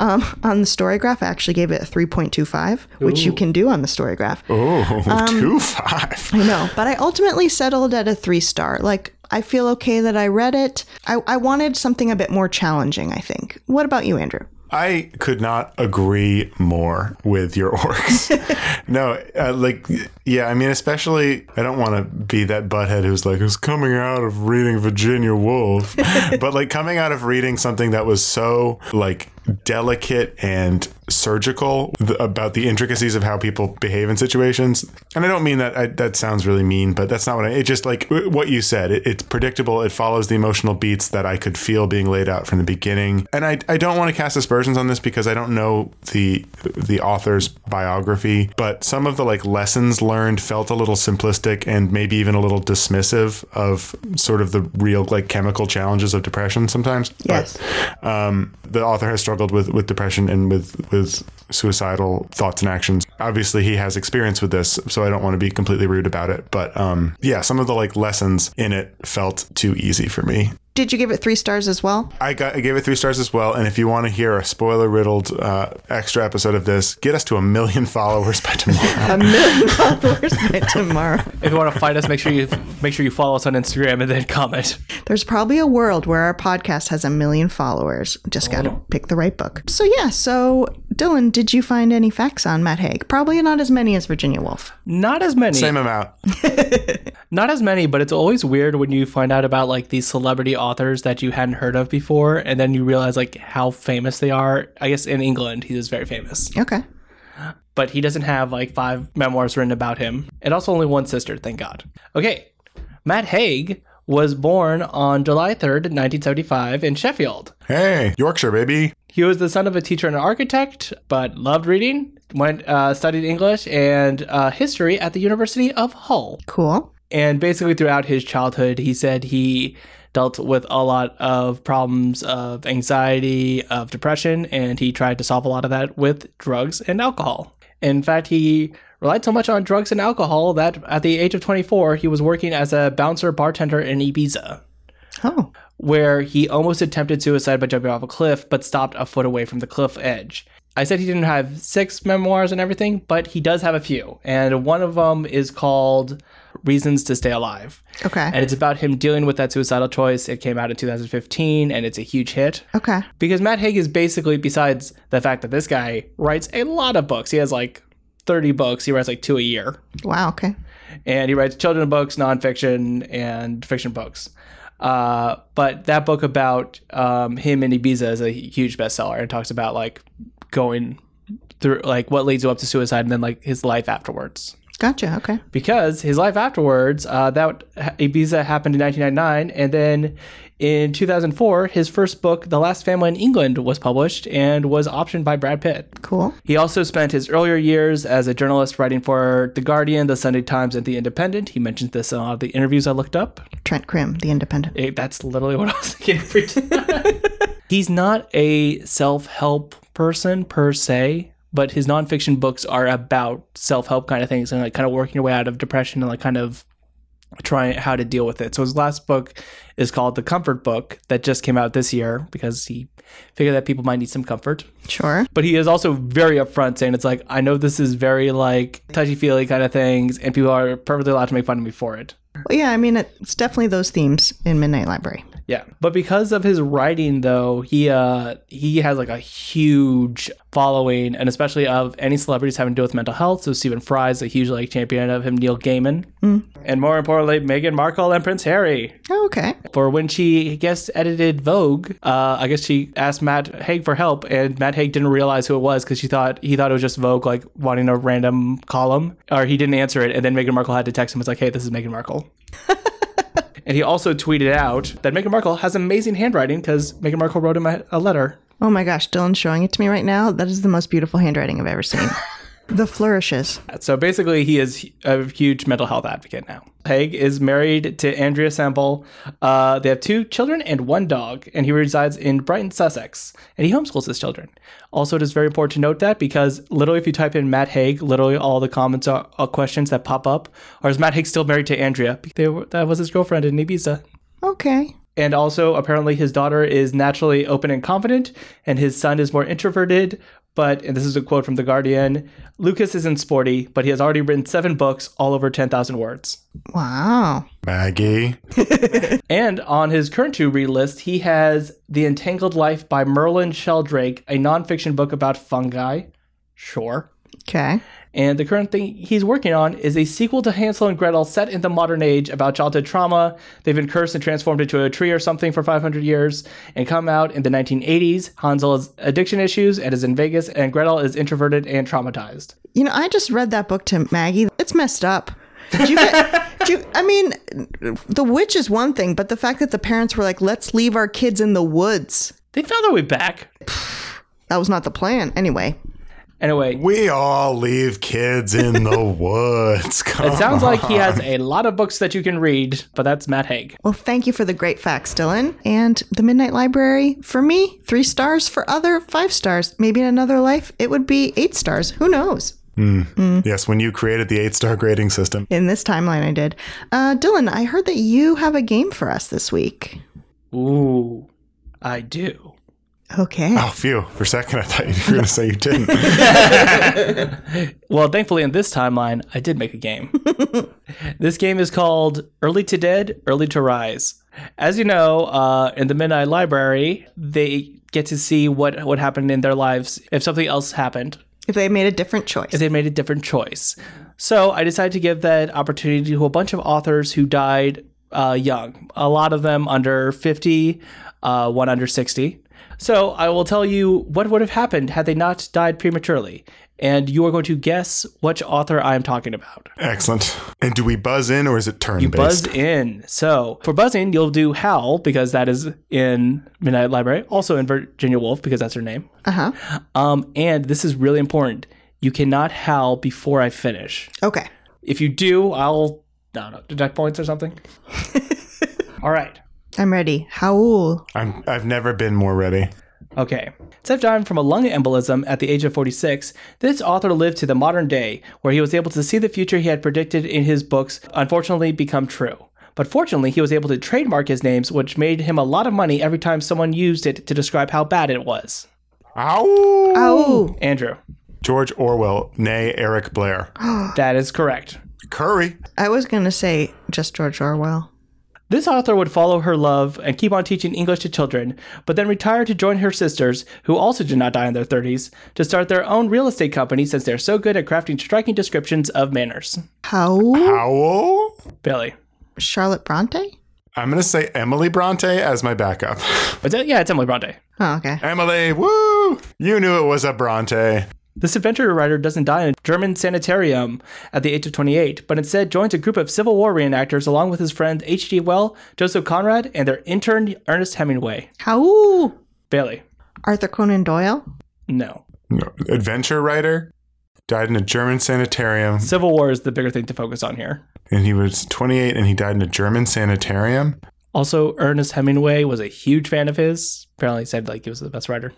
Um, on the Storygraph, I actually gave it a 3.25, which you can do on the Storygraph. Oh, two five. I know, but I ultimately settled at a three star. Like, I feel okay that I read it. I, I wanted something a bit more challenging, I think. What about you, Andrew? I could not agree more with your orcs. no, uh, like, yeah, I mean, especially, I don't want to be that butthead who's like, who's coming out of reading Virginia Woolf, but like coming out of reading something that was so like delicate and surgical th- about the intricacies of how people behave in situations. And I don't mean that I, that sounds really mean, but that's not what I. It just like what you said. It, it's predictable. It follows the emotional beats that I could feel being laid out from the beginning. And I, I don't want to cast aspersions on this because I don't know the the author's biography, but some of the like lessons learned felt a little simplistic and maybe even a little dismissive of sort of the real like chemical challenges of depression sometimes. Yes. But, um, the author has struggled with with depression and with with suicidal thoughts and actions. Obviously, he has experience with this, so I don't want to be completely rude about it. But um, yeah, some of the like lessons in it felt too easy for me. Did you give it three stars as well? I got I gave it three stars as well. And if you want to hear a spoiler riddled uh, extra episode of this, get us to a million followers by tomorrow. A million followers by tomorrow. If you want to find us, make sure you make sure you follow us on Instagram and then comment. There's probably a world where our podcast has a million followers. Just got to pick the right book. So, yeah. So, Dylan, did you find any facts on Matt Haig? Probably not as many as Virginia Woolf. Not as many. Same amount. Not as many, but it's always weird when you find out about like these celebrity authors that you hadn't heard of before, and then you realize like how famous they are. I guess in England, he is very famous, Okay. but he doesn't have like five memoirs written about him, and also only one sister. Thank God. Okay, Matt Haig was born on July third, nineteen seventy-five, in Sheffield. Hey, Yorkshire, baby. He was the son of a teacher and an architect, but loved reading. Went uh, studied English and uh, history at the University of Hull. Cool. And basically, throughout his childhood, he said he dealt with a lot of problems of anxiety, of depression, and he tried to solve a lot of that with drugs and alcohol. In fact, he relied so much on drugs and alcohol that at the age of 24, he was working as a bouncer bartender in Ibiza. Oh, where he almost attempted suicide by jumping off a cliff, but stopped a foot away from the cliff edge. I said he didn't have six memoirs and everything, but he does have a few. And one of them is called Reasons to Stay Alive. okay. And it's about him dealing with that suicidal choice. It came out in 2015 and it's a huge hit. okay. Because Matt Haig is basically, besides the fact that this guy writes a lot of books, he has like 30 books, he writes like two a year. Wow, okay. And he writes children's books, nonfiction, and fiction books. Uh, but that book about um, him in Ibiza is a huge bestseller and talks about like going through like what leads you up to suicide and then like his life afterwards Gotcha. Okay. because his life afterwards, uh, that Ibiza happened in 1999, and then in 2004, his first book, The Last Family in England, was published and was optioned by Brad Pitt. Cool. He also spent his earlier years as a journalist writing for The Guardian, The Sunday Times, and The Independent. He mentioned this in a lot of the interviews I looked up. Trent Crimm, The Independent. Eh, that's literally what I was thinking every time. He's not a self help person per se, but his nonfiction books are about self help kind of things and like kind of working your way out of depression and like kind of trying how to deal with it. So his last book is called The Comfort Book that just came out this year because he figured that people might need some comfort. Sure. But he is also very upfront saying it's like, I know this is very like touchy feely kind of things and people are perfectly allowed to make fun of me for it. Well, yeah, I mean, it's definitely those themes in Midnight Library. Yeah, but because of his writing, though, he uh he has like a huge following, and especially of any celebrities having to do with mental health. So Stephen Fry is a huge like champion of him, Neil Gaiman, and more importantly, Meghan Markle and Prince Harry. Oh, okay. For when she guest edited Vogue, uh, I guess she asked Matt Haig for help, and Matt Haig didn't realize who it was because she thought he thought it was just Vogue like wanting a random column, or he didn't answer it, and then Meghan Markle had to text him. It's like, hey, this is Meghan Markle. And he also tweeted out that Meghan Markle has amazing handwriting because Meghan Markle wrote him a, a letter. Oh my gosh, Dylan's showing it to me right now. That is the most beautiful handwriting I've ever seen. the flourishes. So basically, he is a huge mental health advocate now. Haig is married to Andrea Semple. Uh, they have two children and one dog, and he resides in Brighton, Sussex, and he homeschools his children. Also, it is very important to note that because literally, if you type in Matt Haig, literally all the comments are, are questions that pop up are is Matt Haig still married to Andrea? They were, that was his girlfriend in Ibiza. Okay. And also, apparently, his daughter is naturally open and confident, and his son is more introverted. But, and this is a quote from The Guardian Lucas isn't sporty, but he has already written seven books, all over 10,000 words. Wow. Maggie. And on his current to read list, he has The Entangled Life by Merlin Sheldrake, a nonfiction book about fungi. Sure. Okay. And the current thing he's working on is a sequel to Hansel and Gretel set in the modern age about childhood trauma. They've been cursed and transformed into a tree or something for 500 years and come out in the 1980s. Hansel has addiction issues and is in Vegas, and Gretel is introverted and traumatized. You know, I just read that book to Maggie. It's messed up. Did you get, did you, I mean, the witch is one thing, but the fact that the parents were like, let's leave our kids in the woods. They found their way back. That was not the plan. Anyway, Anyway, We all leave kids in the woods. Come it sounds like he has a lot of books that you can read, but that's Matt Haig. well, thank you for the great facts, Dylan. And the Midnight Library, for me, three stars. For other, five stars. Maybe in another life, it would be eight stars. Who knows? Yes, when you created the eight star grading system. In this timeline, I did. Uh, Dylan, I heard that you have a game for us this week. Ooh, I do. Okay. Oh, phew. For a second, I thought you were going to say you didn't. Well, thankfully, in this timeline, I did make a game. this game is called Early to Dead, Early to Rise. As you know, uh, in the Midnight Library, they get to see what what happened in their lives if something else happened, If they made a different choice. if they made a different choice. So I decided to give that opportunity to a bunch of authors who died uh, young. A lot of them under 50, uh, one under 60. So I will tell you what would have happened had they not died prematurely. And you are going to guess which author I am talking about. Excellent. And do we buzz in or is it turn You buzzed in. So for buzzing, you'll do Hal because that is in Midnight Library, also in Virginia Woolf because that's her name. Uh huh. Um, and this is really important. You cannot howl before I finish. Okay. If If you do, I'll I don't know, deduct points or something. All right. I'm ready. Howl. I'm, I've never been more ready. Okay. Instead of dying from a lung embolism at the age of 46, this author lived to the modern day where he was able to see the future he had predicted in his books unfortunately become true. but fortunately, he was able to trademark his names, which made him a lot of money every time someone used it to describe how bad it was. Ow! Oh, Andrew, George Orwell, nay Eric Blair. that is correct. Curry. I was going to say just George Orwell. This author would follow her love and keep on teaching English to children, but then retire to join her sisters, who also did not die in their 30s, to start their own real estate company since they're so good at crafting striking descriptions of manners. How? Howell. Bailey. Charlotte Bronte? I'm going to say Emily Bronte as my backup. Is it? Yeah, it's Emily Bronte. Oh, okay. Emily, woo! You knew it was a Bronte. This adventure writer doesn't die in a German sanitarium at the age of 28, but instead joins a group of Civil War reenactors along with his friend H.G. Wells, Joseph Conrad, and their intern Ernest Hemingway. How? Bailey. Arthur Conan Doyle? No. No, adventure writer. Died in a German sanitarium. Civil War is the bigger thing to focus on here. And he was 28 and he died in a German sanitarium. Also, Ernest Hemingway was a huge fan of his. Apparently, said like he was the best writer.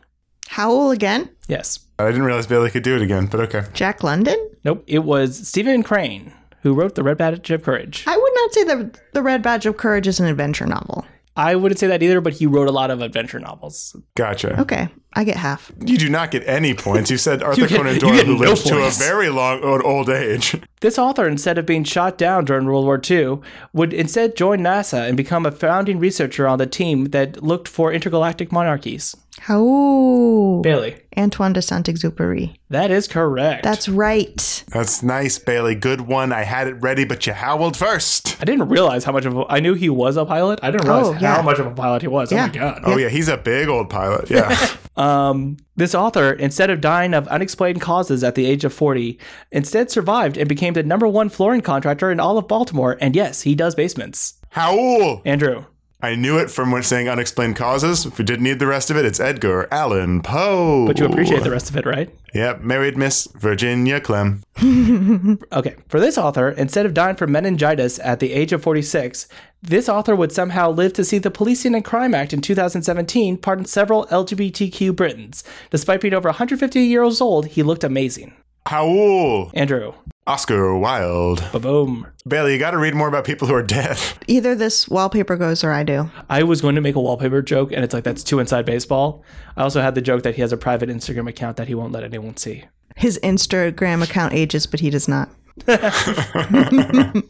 Howell again? Yes. I didn't realize Bailey could do it again, but okay. Jack London? Nope. It was Stephen Crane who wrote The Red Badge of Courage. I would not say that The Red Badge of Courage is an adventure novel. I wouldn't say that either, but he wrote a lot of adventure novels. Gotcha. Okay, I get half. You do not get any points. You said Arthur get- Conan Doyle, who no lived to a very long old, old age. This author, instead of being shot down during World War II, would instead join NASA and become a founding researcher on the team that looked for intergalactic monarchies. How? Bailey. Antoine de Saint Exupéry. That is correct. That's right. That's nice, Bailey. Good one. I had it ready, but you howled first. I didn't realize how much of a, I knew he was a pilot. I didn't realize Oh, yeah. how much of a pilot he was. Yeah. Oh my god. Oh, yeah, he's a big old pilot. Yeah. Um, this author, instead of dying of unexplained causes at the age of 40, instead survived and became the number one flooring contractor in all of Baltimore. And yes, he does basements. Howl! Andrew. I knew it from when saying unexplained causes. If we didn't need the rest of it, it's Edgar Allan Poe. But you appreciate the rest of it, right? Yep, married Miss Virginia Clemm. Okay, for this author, instead of dying from meningitis at the age of 46, this author would somehow live to see the Policing and Crime Act in 2017 pardon several LGBTQ Britons. Despite being over 150 years old, he looked amazing. Howl! Andrew, Oscar Wilde. ba-boom. Bailey, you got to read more about people who are dead. Either this wallpaper goes or I do. I was going to make a wallpaper joke, and it's like that's too inside baseball. I also had the joke that he has a private Instagram account that he won't let anyone see. His Instagram account ages, but he does not.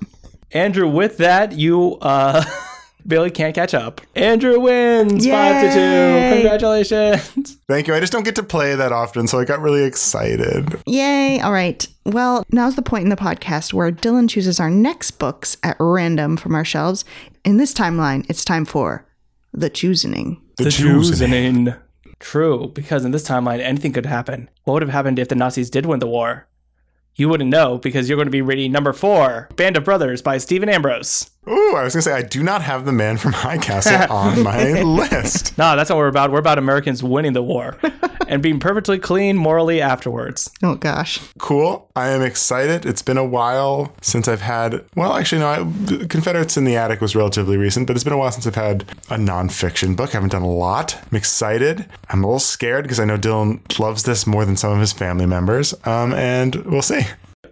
Andrew, with that, you uh Bailey can't catch up. Andrew wins five to two. Congratulations. Thank you. I just don't get to play that often, so I got really excited. Yay. All right. Well, now's the point in the podcast where Dylan chooses our next books at random from our shelves. In this timeline, it's time for The Choosing. The, The choosing. choosing. True, because in this timeline, anything could happen. What would have happened if the Nazis did win the war? You wouldn't know because you're going to be reading number four, Band of Brothers by Stephen Ambrose. Ooh, I was going to say, I do not have the man from High Castle on my list. No, that's not what we're about. We're about Americans winning the war and being perfectly clean morally afterwards. Oh, gosh. Cool. I am excited. It's been a while since I've had, well, actually, no, I, Confederates in the Attic was relatively recent, but it's been a while since I've had a nonfiction book. I haven't done a lot. I'm excited. I'm a little scared because I know Dylan loves this more than some of his family members. Um, and we'll see.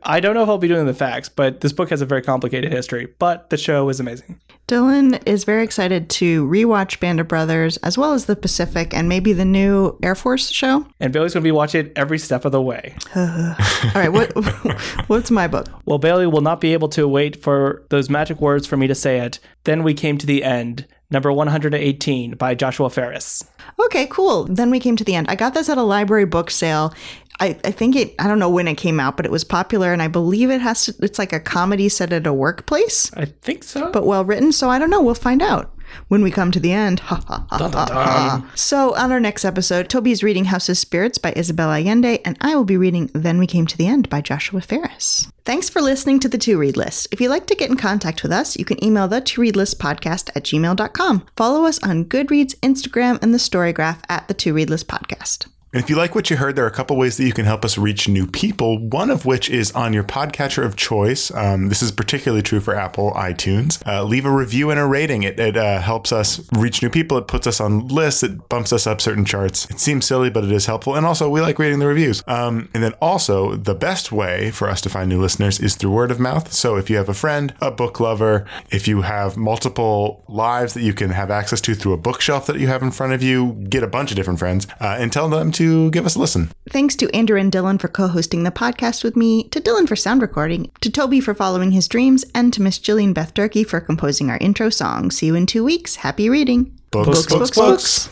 I don't know if I'll be doing the facts, but this book has a very complicated history. But the show is amazing. Dylan is very excited to rewatch Band of Brothers as well as The Pacific and maybe the new Air Force show. And Bailey's going to be watching it every step of the way. All right, what what's my book? Well, Bailey will not be able to wait for those magic words for me to say it. Then we came to the end, number 118 by Joshua Ferris. Okay, cool. Then we came to the end. I got this at a library book sale. I, I think it I don't know when it came out, but it was popular and I believe it has to it's like a comedy set at a workplace, I think so. but well written, so I don't know. We'll find out when we come to the end. Ha, ha, ha, Dun, dun, ha. So on our next episode, Toby's reading House of Spirits by Isabel Allende, and I will be reading Then We Came to the End by Joshua Ferris. Thanks for listening to the To Read List. If you'd like to get in contact with us, you can email the To Read List podcast at gmail.com. Follow us on Goodreads, Instagram, and the Storygraph at the To Read List podcast. And if you like what you heard, there are a couple ways that you can help us reach new people. One of which is on your podcatcher of choice. Um, this is particularly true for Apple iTunes. Uh, leave a review and a rating. It, it uh, helps us reach new people. It puts us on lists. It bumps us up certain charts. It seems silly, but it is helpful. And also, we like reading the reviews. Um, and then also, the best way for us to find new listeners is through word of mouth. So if you have a friend, a book lover, if you have multiple lives that you can have access to through a bookshelf that you have in front of you, get a bunch of different friends uh, and tell them to give us a listen. Thanks to Andrew and Dylan for co hosting the podcast with me, to Dylan for sound recording, to Toby for following his dreams, and to Miss Jillian Beth Durkee for composing our intro song. See you in two weeks. Happy reading. Books, books, books. books.